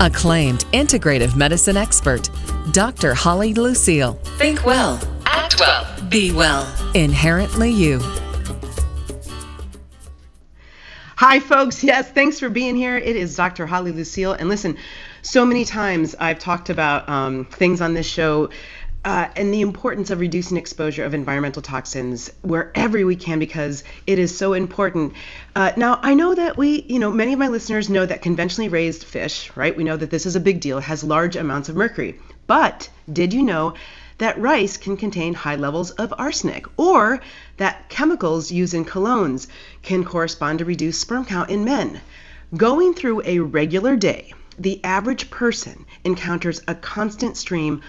Acclaimed integrative medicine expert, Dr. Holly Lucille. Think well, act well, be well. Inherently you. Hi, folks. Yes, thanks for being here. It is Dr. Holly Lucille. And listen, so many times I've talked about um, things on this show uh, and the importance of reducing exposure of environmental toxins wherever we can because it is so important. Uh, now, I know that we, you know, many of my listeners know that conventionally raised fish, right? We know that this is a big deal, has large amounts of mercury. But did you know that rice can contain high levels of arsenic or that chemicals used in colognes can correspond to reduced sperm count in men? Going through a regular day, the average person encounters a constant stream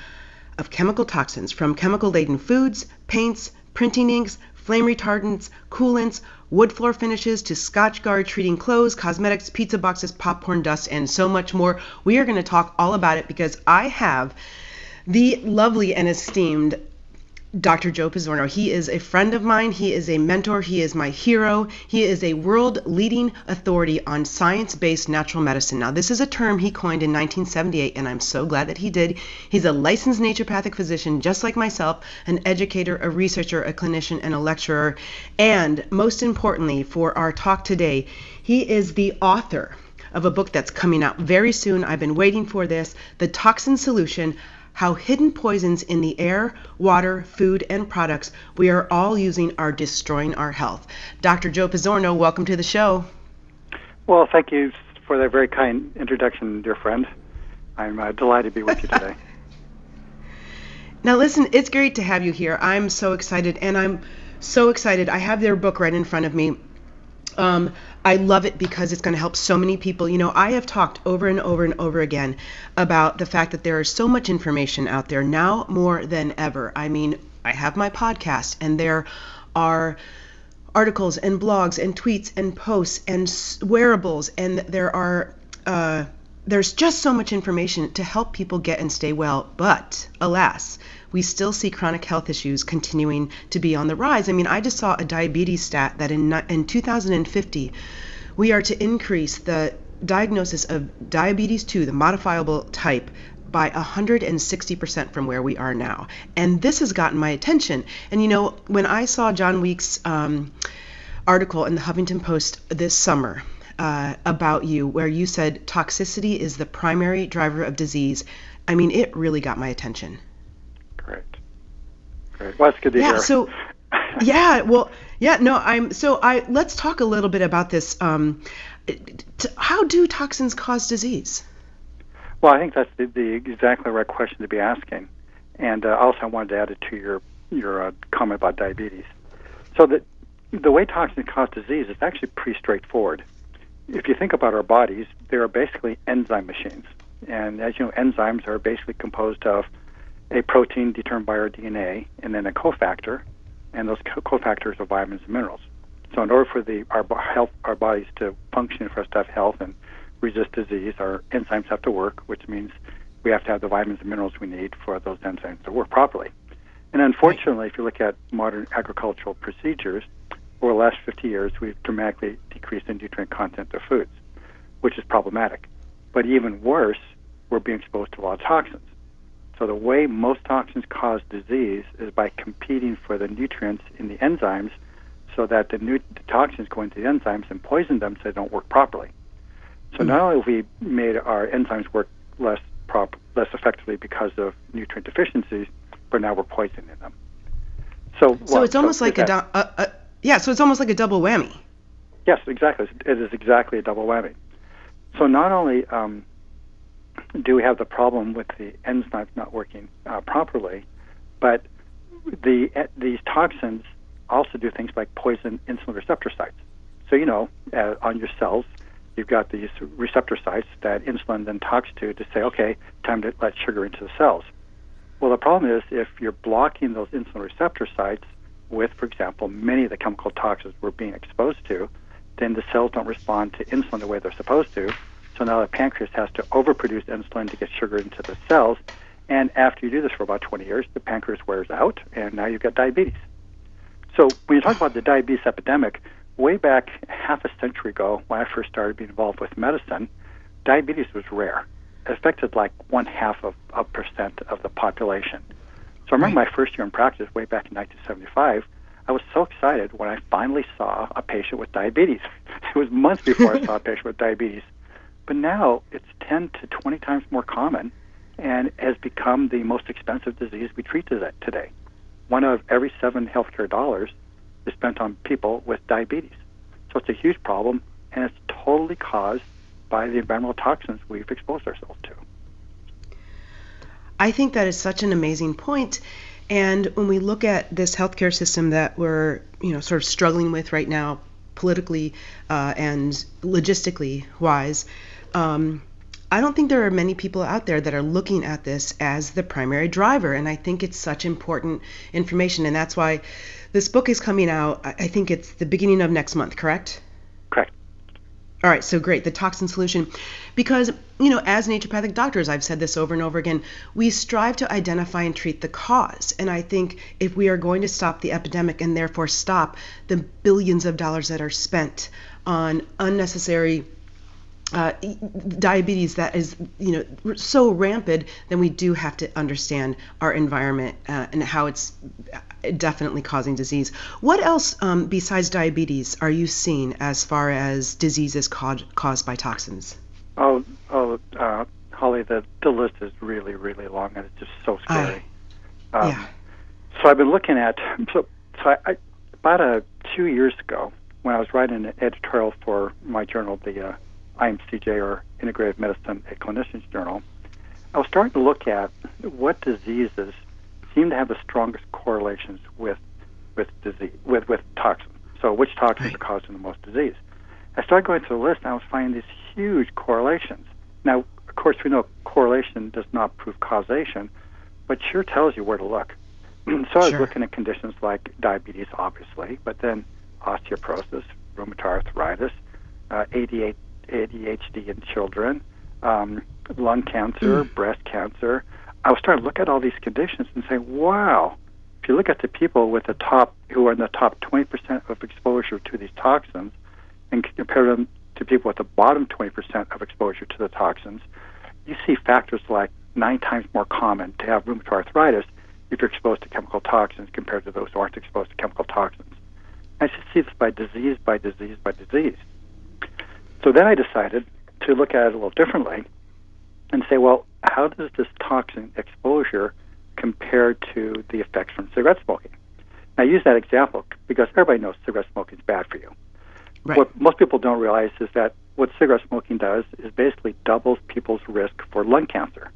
of chemical toxins from chemical laden foods, paints, printing inks, flame retardants, coolants, wood floor finishes to Scotchgard treating clothes, cosmetics, pizza boxes, popcorn dust, and so much more. We are going to talk all about it because I have the lovely and esteemed Dr. Joe Pizzorno. He is a friend of mine. He is a mentor. He is my hero. He is a world leading authority on science based natural medicine. Now, this is a term he coined in 1978, and I'm so glad that he did. He's a licensed naturopathic physician, just like myself, an educator, a researcher, a clinician, and a lecturer. And most importantly, for our talk today, he is the author of a book that's coming out very soon. I've been waiting for this The Toxin Solution how hidden poisons in the air, water, food, and products we are all using are destroying our health. Dr. Joe Pizzorno, welcome to the show. Well, thank you for that very kind introduction, dear friend. I'm uh, delighted to be with you today. now, listen, it's great to have you here. I'm so excited, and I'm so excited. I have their book right in front of me. Um, I love it because it's going to help so many people. You know, I have talked over and over and over again about the fact that there is so much information out there now more than ever. I mean, I have my podcast, and there are articles and blogs and tweets and posts and wearables, and there are. Uh, there's just so much information to help people get and stay well, but alas, we still see chronic health issues continuing to be on the rise. I mean, I just saw a diabetes stat that in, in 2050, we are to increase the diagnosis of diabetes 2, the modifiable type, by 160% from where we are now. And this has gotten my attention. And you know, when I saw John Weeks' um, article in the Huffington Post this summer, uh, about you, where you said toxicity is the primary driver of disease. I mean, it really got my attention. Great. Well, that's good to yeah, hear. So, yeah, well, yeah, no, I'm. So, I let's talk a little bit about this. Um, t- how do toxins cause disease? Well, I think that's the, the exactly right question to be asking, and uh, also I wanted to add it to your your uh, comment about diabetes. So that the way toxins cause disease is actually pretty straightforward. If you think about our bodies, they are basically enzyme machines, and as you know, enzymes are basically composed of a protein determined by our DNA, and then a cofactor, and those cofactors are vitamins and minerals. So, in order for the our health, our bodies to function, for us to have health and resist disease, our enzymes have to work, which means we have to have the vitamins and minerals we need for those enzymes to work properly. And unfortunately, if you look at modern agricultural procedures, over the last 50 years, we've dramatically decreased the nutrient content of foods, which is problematic. But even worse, we're being exposed to a lot of toxins. So the way most toxins cause disease is by competing for the nutrients in the enzymes so that the, new, the toxins go into the enzymes and poison them so they don't work properly. So not only have we made our enzymes work less prop, less effectively because of nutrient deficiencies, but now we're poisoning them. So, so well, it's almost so like a, do- a, a, yeah. So it's almost like a double whammy. Yes, exactly. It is exactly a double whammy. So not only um, do we have the problem with the enzymes not working uh, properly, but the uh, these toxins also do things like poison insulin receptor sites. So you know, uh, on your cells, you've got these receptor sites that insulin then talks to to say, okay, time to let sugar into the cells. Well, the problem is if you're blocking those insulin receptor sites with, for example, many of the chemical toxins we're being exposed to, then the cells don't respond to insulin the way they're supposed to, so now the pancreas has to overproduce insulin to get sugar into the cells. And after you do this for about 20 years, the pancreas wears out, and now you've got diabetes. So when you talk about the diabetes epidemic, way back half a century ago, when I first started being involved with medicine, diabetes was rare. affected like one half of a percent of the population. So I remember my first year in practice way back in 1975. I was so excited when I finally saw a patient with diabetes. It was months before I saw a patient with diabetes. But now it's 10 to 20 times more common and has become the most expensive disease we treat today-. One of every seven healthcare dollars is spent on people with diabetes. So it's a huge problem, and it's totally caused by the environmental toxins we've exposed ourselves to. I think that is such an amazing point. And when we look at this healthcare system that we're, you know, sort of struggling with right now, politically uh, and logistically wise, um, I don't think there are many people out there that are looking at this as the primary driver. And I think it's such important information. And that's why this book is coming out. I I think it's the beginning of next month, correct? Correct. All right, so great, the toxin solution. Because, you know, as naturopathic doctors, I've said this over and over again, we strive to identify and treat the cause. And I think if we are going to stop the epidemic and therefore stop the billions of dollars that are spent on unnecessary uh, diabetes that is, you know, so rampant, then we do have to understand our environment uh, and how it's uh, definitely causing disease. What else um, besides diabetes are you seeing as far as diseases caused caused by toxins? Oh, oh, uh, Holly, the, the list is really, really long, and it's just so scary. Um, yeah. So I've been looking at so, so I, I about uh, two years ago when I was writing an editorial for my journal, the uh, IMCJ or Integrative Medicine a Clinician's Journal. I was starting to look at what diseases seem to have the strongest correlations with with disease with with toxins. So which toxins Right. are causing the most disease? I started going through the list and I was finding these huge correlations. Now, of course, we know correlation does not prove causation, but sure tells you where to look. so I was Sure. looking at conditions like diabetes, obviously, but then osteoporosis, rheumatoid arthritis, uh, ADHD, ADHD in children, um, lung cancer, breast cancer. I was starting to look at all these conditions and say, wow, if you look at the people with the top who are in the top 20% of exposure to these toxins and compare them to people with the bottom 20% of exposure to the toxins, you see factors like nine times more common to have rheumatoid arthritis if you're exposed to chemical toxins compared to those who aren't exposed to chemical toxins. I just see this by disease, by disease, by disease. So then I decided to look at it a little differently and say, well, how does this toxin exposure compare to the effects from cigarette smoking? And I use that example because everybody knows cigarette smoking is bad for you. Right. What most people don't realize is that what cigarette smoking does is basically doubles people's risk for lung cancer.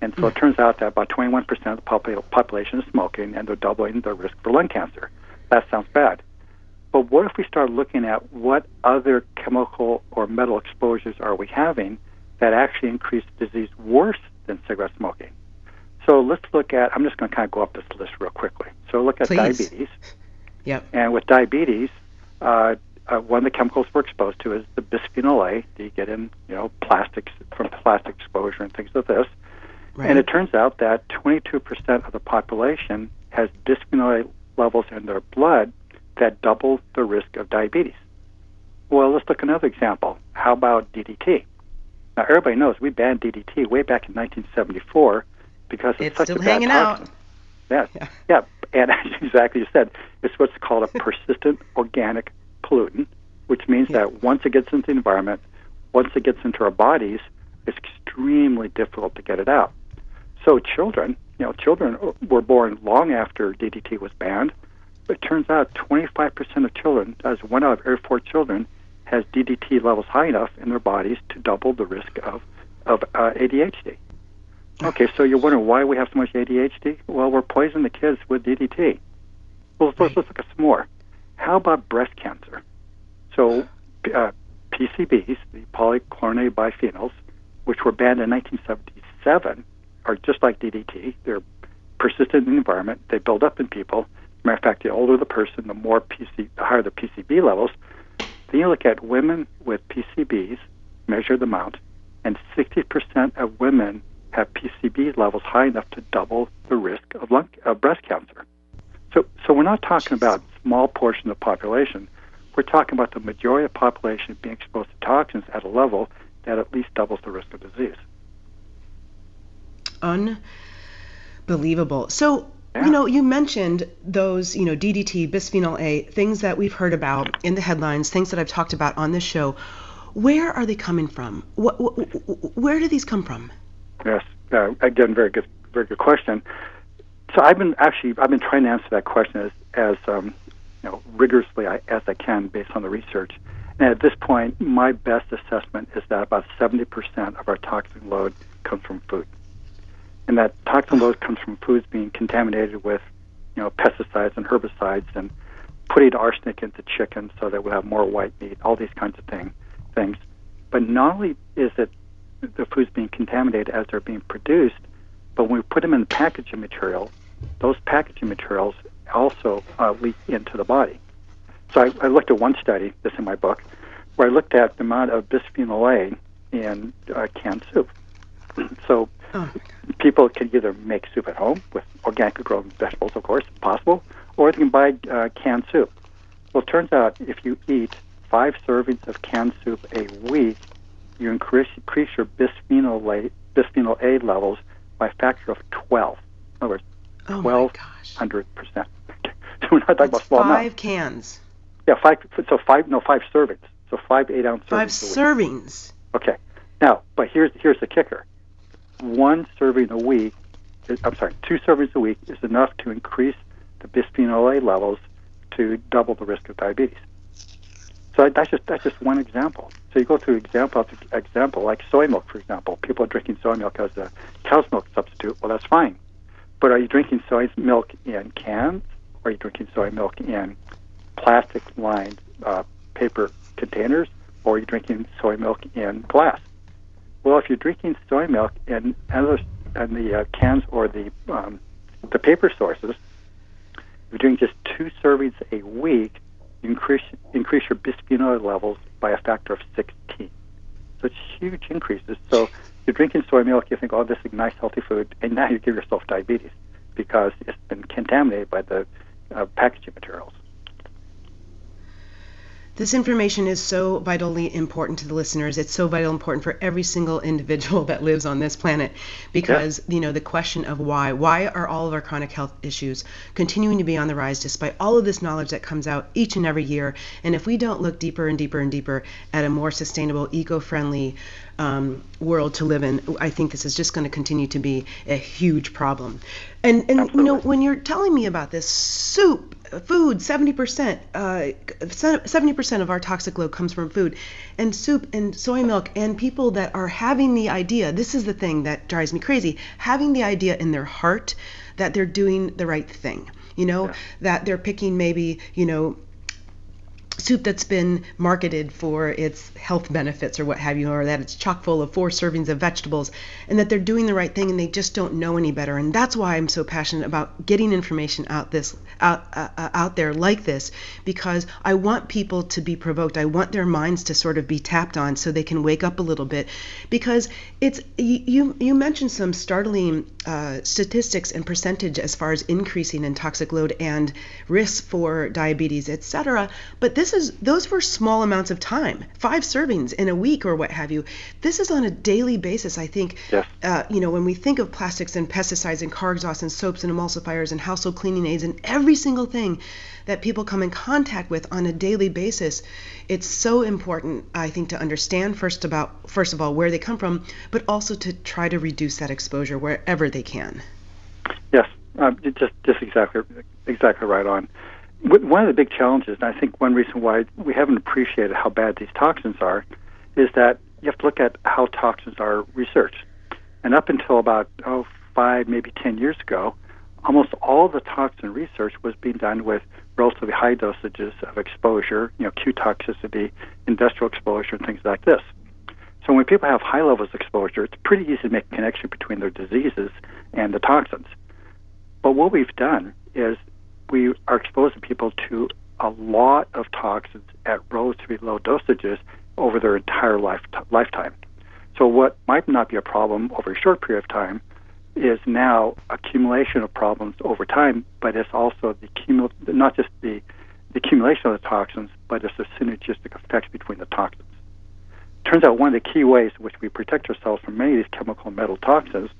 And so it hmm. turns out that about 21% of the population is smoking, and they're doubling their risk for lung cancer. That sounds bad. But what if we start looking at what other chemical or metal exposures are we having that actually increase disease worse than cigarette smoking? So let's look at, I'm just going to kind of go up this list real quickly. So look at Please. diabetes. Yep. And with diabetes, uh, uh, one of the chemicals we're exposed to is the bisphenol A that you get in, you know, plastics from plastic exposure and things like this. Right. And it turns out that 22% of the population has bisphenol A levels in their blood that doubles the risk of diabetes. Well, let's look at another example. How about DDT? Now, everybody knows we banned DDT way back in 1974 because it's, It's such still a bad hanging out. Yes. Yeah. Yeah. And exactly as you said, it's what's called a persistent organic pollutant, which means Yeah. that once it gets into the environment, once it gets into our bodies, it's extremely difficult to get it out. So children, you know, children were born long after DDT was banned, but it turns out 25% of children, as one out of every four children, has DDT levels high enough in their bodies to double the risk of of uh, ADHD. Okay, so you're wondering why we have so much ADHD? Well, we're poisoning the kids with DDT. Well, let's, let's look at some more. How about breast cancer? So, uh, PCBs, the polychlorinated biphenyls, which were banned in 1977, are just like DDT. They're persistent in the environment. They build up in people. Matter of fact, the older the person, the more PC, the higher the PCB levels. Then you look at women with PCBs, measure them out, and 60% of women have PCB levels high enough to double the risk of lung, breast cancer. So, so we're not talking about a small portion of the population. We're talking about the majority of the population being exposed to toxins at a level that at least doubles the risk of disease. unbelievable. So, Yeah. you know, you mentioned those, you know, DDT, bisphenol A, things that we've heard about in the headlines, things that I've talked about on this show. Where are they coming from? What, what, where do these come from? Yes. Uh, again, very good, very good question. So I've been actually I've been trying to answer that question as as um, you know rigorously I, as I can based on the research. And at this point, my best assessment is that about 70% of our toxin load comes from food, and that toxin load comes from foods being contaminated with you know pesticides and herbicides and putting arsenic into chicken so that we have more white meat, all these kinds of thing, things. But not only is it the foods being contaminated as they're being produced, but when we put them in the packaging material, those packaging materials also uh, leak into the body. So I, I looked at one study, this in my book, where I looked at the amount of bisphenol A in uh, canned soup. so Oh. People can either make soup at home with organically grown vegetables, of course, possible, or they can buy uh, canned soup. Well, it turns out if you eat five servings of canned soup a week, you increase, increase your bisphenol A, bisphenol A levels by a factor of 12. In other words, Oh, my Twelve gosh. 100%. so we're not talking about small five amounts. cans, Yeah, five. So five, no, five servings. So five eight ounce servings. five servings. Okay. Now, but here's here's the kicker. One serving a week, is, I'm sorry, two servings a week is enough to increase the bisphenol A levels to double the risk of diabetes. So that's just that's just one example. So you go through example after example, like soy milk, for example. People are drinking soy milk as a cow's milk substitute. Well, that's fine. But are you drinking soy milk in cans, or are you drinking soy milk in plastic-lined uh, paper containers, or are you drinking soy milk in glass? Well, if you're drinking soy milk in other in the uh, cans or the um, the paper sources, if you're doing just two servings a week, increase increase your bisphenol levels by a factor of 16. So it's huge increases. So you're drinking soy milk, you think, oh, this is nice, healthy food, and now you give yourself diabetes because it's been contaminated by the uh, packaging materials. This information is so vitally important to the listeners. It's so vital important for every single individual that lives on this planet because, you know, the question of why, why are all of our chronic health issues continuing to be on the rise despite all of this knowledge that comes out each and every year? And if we don't look deeper and deeper and deeper at a more sustainable, eco-friendly um, world to live in, I think this is just going to continue to be a huge problem. And and you know, when you're telling me about this soup, food, 70%, uh, 70% of our toxic load comes from food, and soup and soy milk, and people that are having the idea, this is the thing that drives me crazy, having the idea in their heart that they're doing the right thing. You know, Yeah. that they're picking maybe, you know, soup that's been marketed for its health benefits or what have you, or that it's chock full of four servings of vegetables, and that they're doing the right thing and they just don't know any better. And that's why I'm so passionate about getting information out this out uh, out there like this, because I want people to be provoked. I want their minds to sort of be tapped on so they can wake up a little bit, because it's you you mentioned some startling uh, statistics and percentage as far as increasing in toxic load and risks for diabetes, etc. But this is those were small amounts of time, five servings in a week or what have you. This is on a daily basis. I think, uh, you know, when we think of plastics and pesticides and car exhaust and soaps and emulsifiers and household cleaning aids and every single thing that people come in contact with on a daily basis, it's so important, I think, to understand first about first of all where they come from, but also to try to reduce that exposure wherever they can. Yes, um, just just exactly exactly right on. One of the big challenges, and I think one reason why we haven't appreciated how bad these toxins are, is that you have to look at how toxins are researched. And up until about oh five maybe ten years ago, almost all the toxin research was being done with relatively high dosages of exposure, you know, acute toxicity, industrial exposure, and things like this. So when people have high levels of exposure, it's pretty easy to make a connection between their diseases and the toxins. But what we've done is we are exposing people to a lot of toxins at relatively low dosages over their entire life, lifetime. So what might not be a problem over a short period of time is now accumulation of problems over time, but it's also the cumul- not just the, the accumulation of the toxins, but it's the synergistic effects between the toxins. Turns out one of the key ways in which we protect ourselves from many of these chemical and metal toxins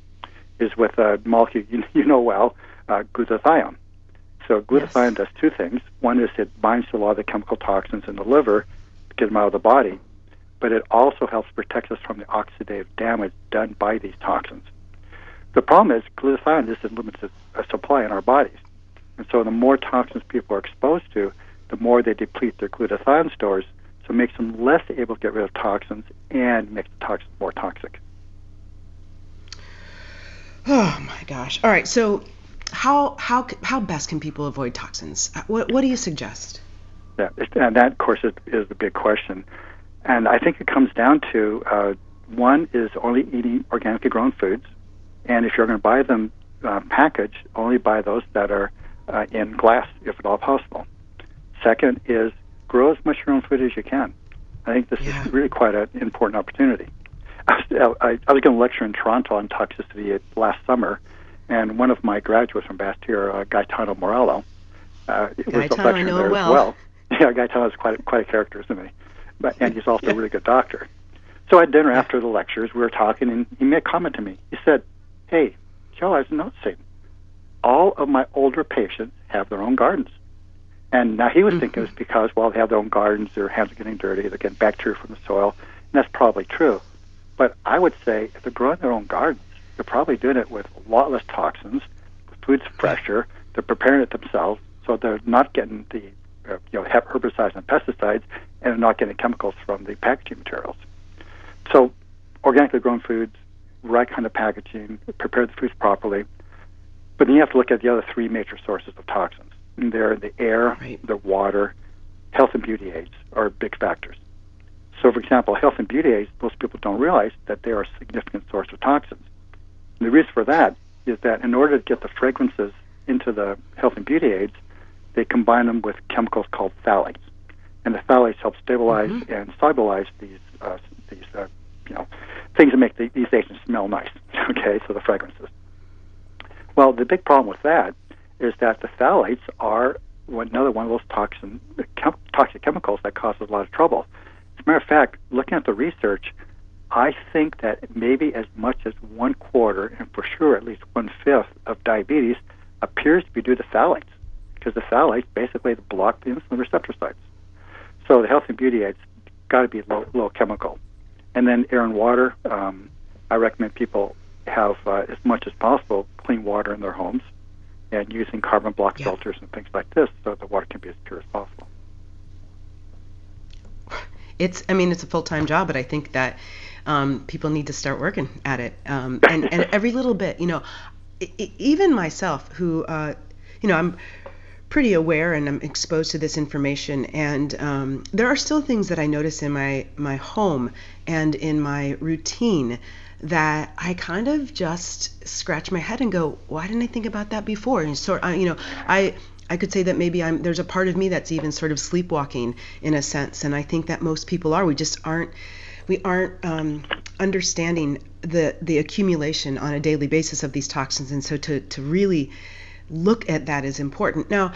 is with a molecule you, you know well, uh, glutathione. So glutathione yes. does two things. One is it binds to a lot of the chemical toxins in the liver, get them out of the body, but it also helps protect us from the oxidative damage done by these toxins. The problem is glutathione is a limited supply in our bodies. And so the more toxins people are exposed to, the more they deplete their glutathione stores, so it makes them less able to get rid of toxins and makes the toxins more toxic. Oh my gosh. All right, so how how how best can people avoid toxins? Uh, what what do you suggest? Yeah, and that of course is, is the big question, and I think it comes down to uh, one is only eating organically grown foods, and if you're going to buy them uh, packaged, only buy those that are uh, in glass, if at all possible. Second is grow as much your own food as you can. I think this yeah. is really quite an important opportunity. I was, I, I was going to lecture in Toronto on toxicity last summer, and one of my graduates from Bastyr, uh, Gaetano Morello, uh, was lecturing there well. as well. Yeah, Gaetano is quite quite a character, isn't he? But and he's also a really good doctor. So at dinner after the lectures, we were talking, and he made a comment to me. He said, "Hey, Joe, I was noticing all of my older patients have their own gardens." And now he was mm-hmm. thinking it was because, well, they have their own gardens, their hands are getting dirty, they're getting bacteria from the soil, and that's probably true. But I would say if they're growing their own gardens, they're probably doing it with a lot less toxins, the food's fresher, they're preparing it themselves, so they're not getting the uh, you know herbicides and pesticides, and they're not getting chemicals from the packaging materials. So, organically grown foods, right kind of packaging, prepare the foods properly. But then you have to look at the other three major sources of toxins. And they're the air, right. the water, health and beauty aids are big factors. So, for example, health and beauty aids, most people don't realize that they are a significant source of toxins. And the reason for that is that in order to get the fragrances into the health and beauty aids, they combine them with chemicals called phthalates. And the phthalates help stabilize mm-hmm. and solubilize these, uh, these uh, you know, things that make the, these agents smell nice, okay, so the fragrances. Well, the big problem with that is that the phthalates are another one of those toxin, chem- toxic chemicals that causes a lot of trouble. As a matter of fact, looking at the research, I think that maybe as much as one quarter, and for sure at least one fifth of diabetes appears to be due to phthalates, because the phthalates basically block the insulin receptor sites. So the health and beauty aids got to be low, low chemical. And then air and water, um, I recommend people have uh, as much as possible clean water in their homes and using carbon block yeah. filters and things like this so the water can be as pure as possible. It's, I mean, it's a full time job, but I think that um, people need to start working at it. Um, and, and every little bit, you know, even myself, who, uh, you know, I'm pretty aware and I'm exposed to this information. And um, there are still things that I notice in my, my home and in my routine that I kind of just scratch my head and go, why didn't I think about that before? And sort, of, you know, I I could say that maybe I'm there's a part of me that's even sort of sleepwalking in a sense, and I think that most people are. We just aren't we aren't um, understanding the the accumulation on a daily basis of these toxins, and so to to really look at that is important. Now,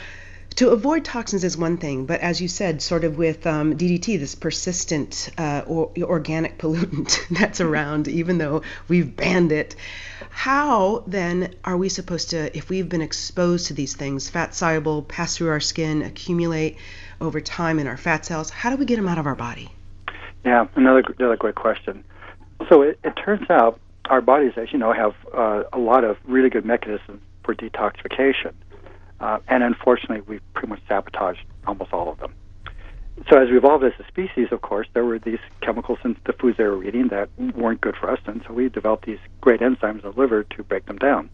to avoid toxins is one thing, but as you said, sort of with um, DDT, this persistent uh, or, organic pollutant that's around, even though we've banned it, how then are we supposed to, if we've been exposed to these things, fat soluble, pass through our skin, accumulate over time in our fat cells, how do we get them out of our body? Yeah, another another great question. So it, it turns out our bodies, as you know, have uh, a lot of really good mechanisms for detoxification. Uh, and unfortunately, we've pretty much sabotaged almost all of them. So as we evolved as a species, of course, there were these chemicals in the foods they were eating that weren't good for us, and so we developed these great enzymes in the liver to break them down.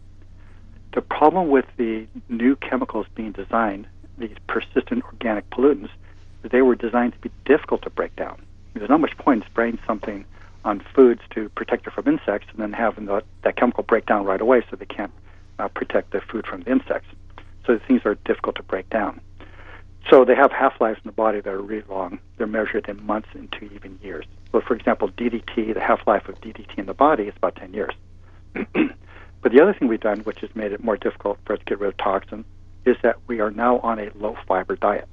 The problem with the new chemicals being designed, these persistent organic pollutants, is they were designed to be difficult to break down. There's not much point in spraying something on foods to protect it from insects and then having the, that chemical break down right away so they can't uh, protect the food from the insects. So things are difficult to break down. So they have half lives in the body that are really long. They're measured in months into even years. So, for example, DDT, the half life of DDT in the body is about 10 years. but the other thing we've done, which has made it more difficult for us to get rid of toxins, is that we are now on a low fiber diet.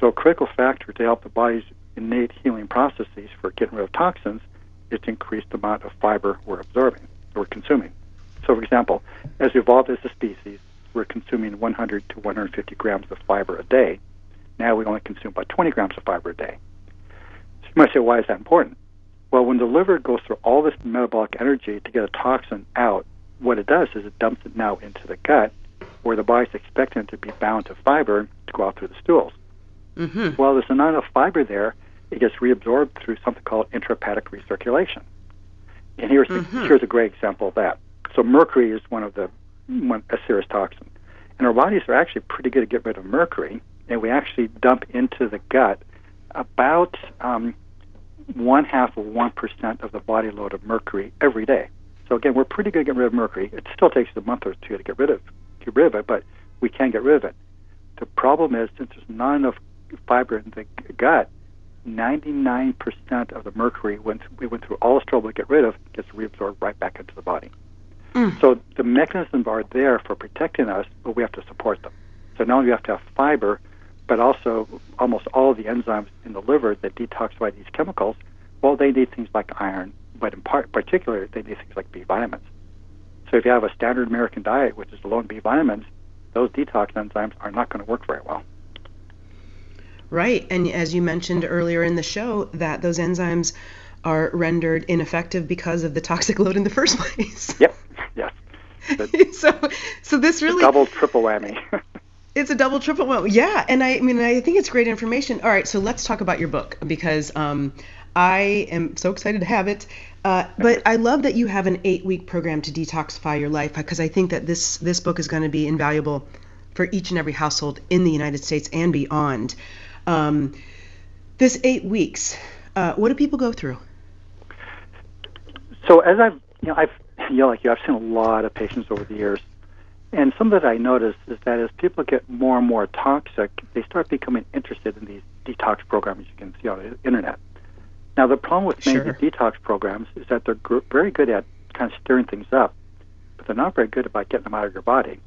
So, a critical factor to help the body's innate healing processes for getting rid of toxins is to increase the amount of fiber we're absorbing, we're consuming. So, for example, as we evolved as a species, we're consuming 100 to 150 grams of fiber a day. Now we only consume about 20 grams of fiber a day. So you might say, why is that important? Well, when the liver goes through all this metabolic energy to get a toxin out, what it does is it dumps it now into the gut, where the body's expecting it to be bound to fiber to go out through the stools. Mm-hmm. Well, there's not enough fiber there. It gets reabsorbed through something called enterohepatic recirculation. And here's the, Mhm. here's a great example of that. So mercury is one of the a serious toxin, and our bodies are actually pretty good at getting rid of mercury, and we actually dump into the gut about um, one half of one percent of the body load of mercury every day. So again, we're pretty good at getting rid of mercury. It still takes a month or two to get rid of get rid of it, but we can get rid of it. The problem is since there's not enough fiber in the gut, 99% of the mercury went we went through all this trouble to get rid of gets reabsorbed right back into the body. Mm. So the mechanisms are there for protecting us, but we have to support them. So not only do we have to have fiber, but also almost all of the enzymes in the liver that detoxify these chemicals, well, they need things like iron, but in part, particular, they need things like B vitamins. So if you have a standard American diet, which is low in B vitamins, those detox enzymes are not going to work very well. Right. And as you mentioned earlier in the show, that those enzymes are rendered ineffective because of the toxic load in the first place. Yep. So, so this really Double, triple whammy. it's a double triple well yeah and I, I mean i think it's great information. All right so let's talk about your book because um, i am so excited to have it. Uh, but i love that you have an eight week program to detoxify your life because i think that this this book is going to be invaluable for each and every household in the united states and beyond. Um, this eight weeks uh, what do people go through? So as I've, you know, I've, you know, like you, I've seen a lot of patients over the years, and something that I noticed is that as people get more and more toxic, they start becoming interested in these detox programs you can see on the internet. Now the problem with many Sure. detox programs is that they're gr- very good at kind of stirring things up, but they're not very good about getting them out of your body.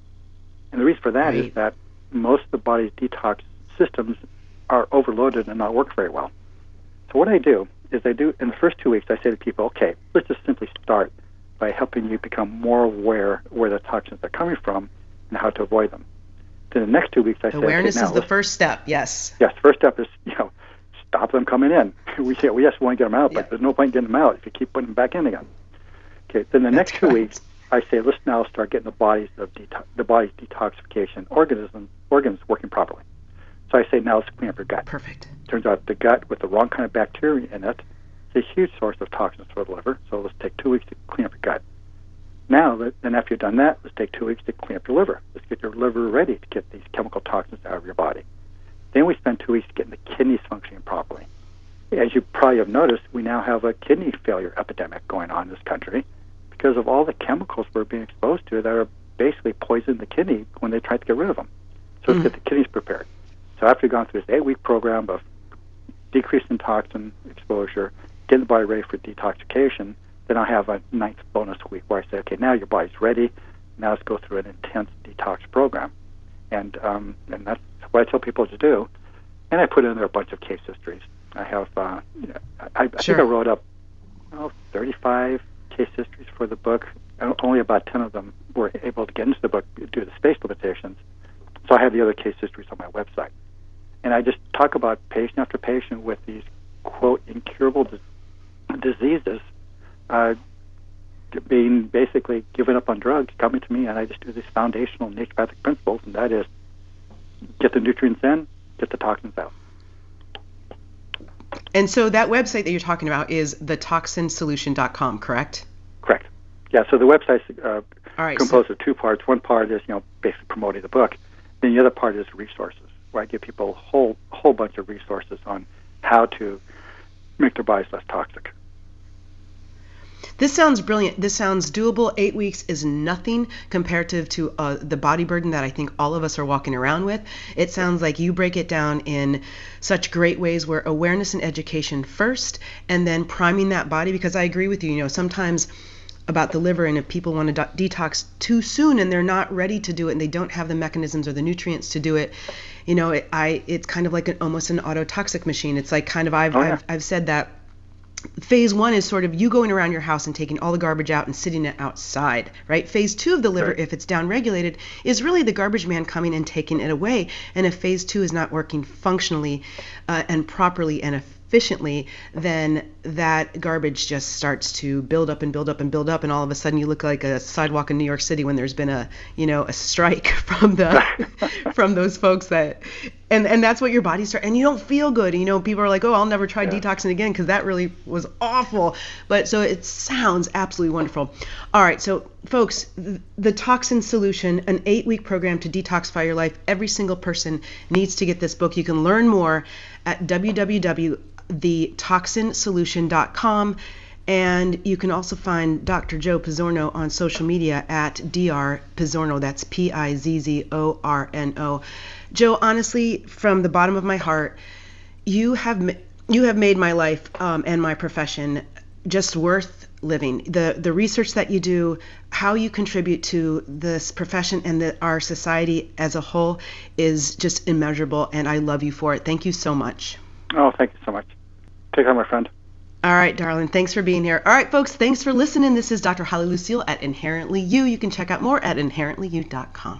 And the reason for that is Right. that most of the body's detox systems are overloaded and not work very well. So what I do is I do in the first two weeks I say to people, okay, let's just simply start by helping you become more aware where the toxins are coming from and how to avoid them. Then the next two weeks I say, awareness okay, now is the first step yes Yes, first step is you know stop them coming in. we say we just want to get them out, Yeah. but there's no point getting them out if you keep putting them back in again. Okay, then the That's next two weeks I say let's now start getting the bodies of deto- the body's detoxification organisms organs working properly. So I say now let's clean up your gut. perfect Turns out the gut with the wrong kind of bacteria in it is a huge source of toxins for the liver. So let's take two weeks to clean up your gut. Now, then after you've done that, let's take two weeks to clean up your liver. Let's get your liver ready to get these chemical toxins out of your body. Then we spend two weeks getting the kidneys functioning properly. As you probably have noticed, we now have a kidney failure epidemic going on in this country because of all the chemicals we're being exposed to that are basically poisoning the kidney when they try to get rid of them. So let's Mhm. get the kidneys prepared. So after you've gone through this eight-week program of decreasing toxin exposure, getting the body ready for detoxification, then I have a ninth bonus week where I say, okay, now your body's ready. Now let's go through an intense detox program, and um, and that's what I tell people to do. And I put in there a bunch of case histories. I have, uh, I, I Sure. think I wrote up oh, 35 case histories for the book. and Only about 10 of them were able to get into the book due to space limitations. So I have the other case histories on my website. And I just talk about patient after patient with these, quote, incurable diseases uh, being basically given up on drugs, coming to me, and I just do these foundational naturopathic principles, and that is get the nutrients in, get the toxins out. and so that website that you're talking about is thetoxinsolution.com correct Correct. Yeah, so the website's uh, right so- composed of two parts. One part is, you know, basically promoting the book. Then the other part is resources, where I give people a whole whole bunch of resources on how to make their bodies less toxic. This sounds brilliant. This sounds doable. Eight weeks is nothing comparative to uh, the body burden that I think all of us are walking around with. It sounds like you break it down in such great ways where awareness and education first, and then priming that body. Because I agree with you. You know, sometimes about the liver, and if people want to detox too soon and they're not ready to do it, and they don't have the mechanisms or the nutrients to do it, you know, it, I it's kind of like an almost an autotoxic machine. It's like kind of I've Oh, yeah. I've, I've said that phase one is sort of you going around your house and taking all the garbage out and sitting it outside, right? Phase two of the liver, Right. if it's downregulated, is really the garbage man coming and taking it away. And if phase two is not working functionally uh, and properly and efficiently, then that garbage just starts to build up and build up and build up, and all of a sudden you look like a sidewalk in New York City when there's been a you know a strike from the from those folks that and and that's what your body starts and you don't feel good you know people are like oh i'll never try Yeah. detoxing again because that really was awful. But so it sounds absolutely wonderful. All right so folks th- the toxin solution an eight week program to detoxify your life every single person needs to get this book. You can learn more at www.thetoxinsolution.com and you can also find Dr. Joe Pizzorno on social media at Dr. Pizzorno. That's P I Z Z O R N O. Joe, honestly, from the bottom of my heart, you have you have made my life um, and my profession just worth living. The the research that you do, how you contribute to this profession and the, our society as a whole, is just immeasurable, and I love you for it. Thank you so much. Oh, thank you so much. Take care, my friend. All right, darling. Thanks for being here. All right, folks. Thanks for listening. This is Dr. Holly Lucille at Inherently You. You can check out more at inherentlyu.com.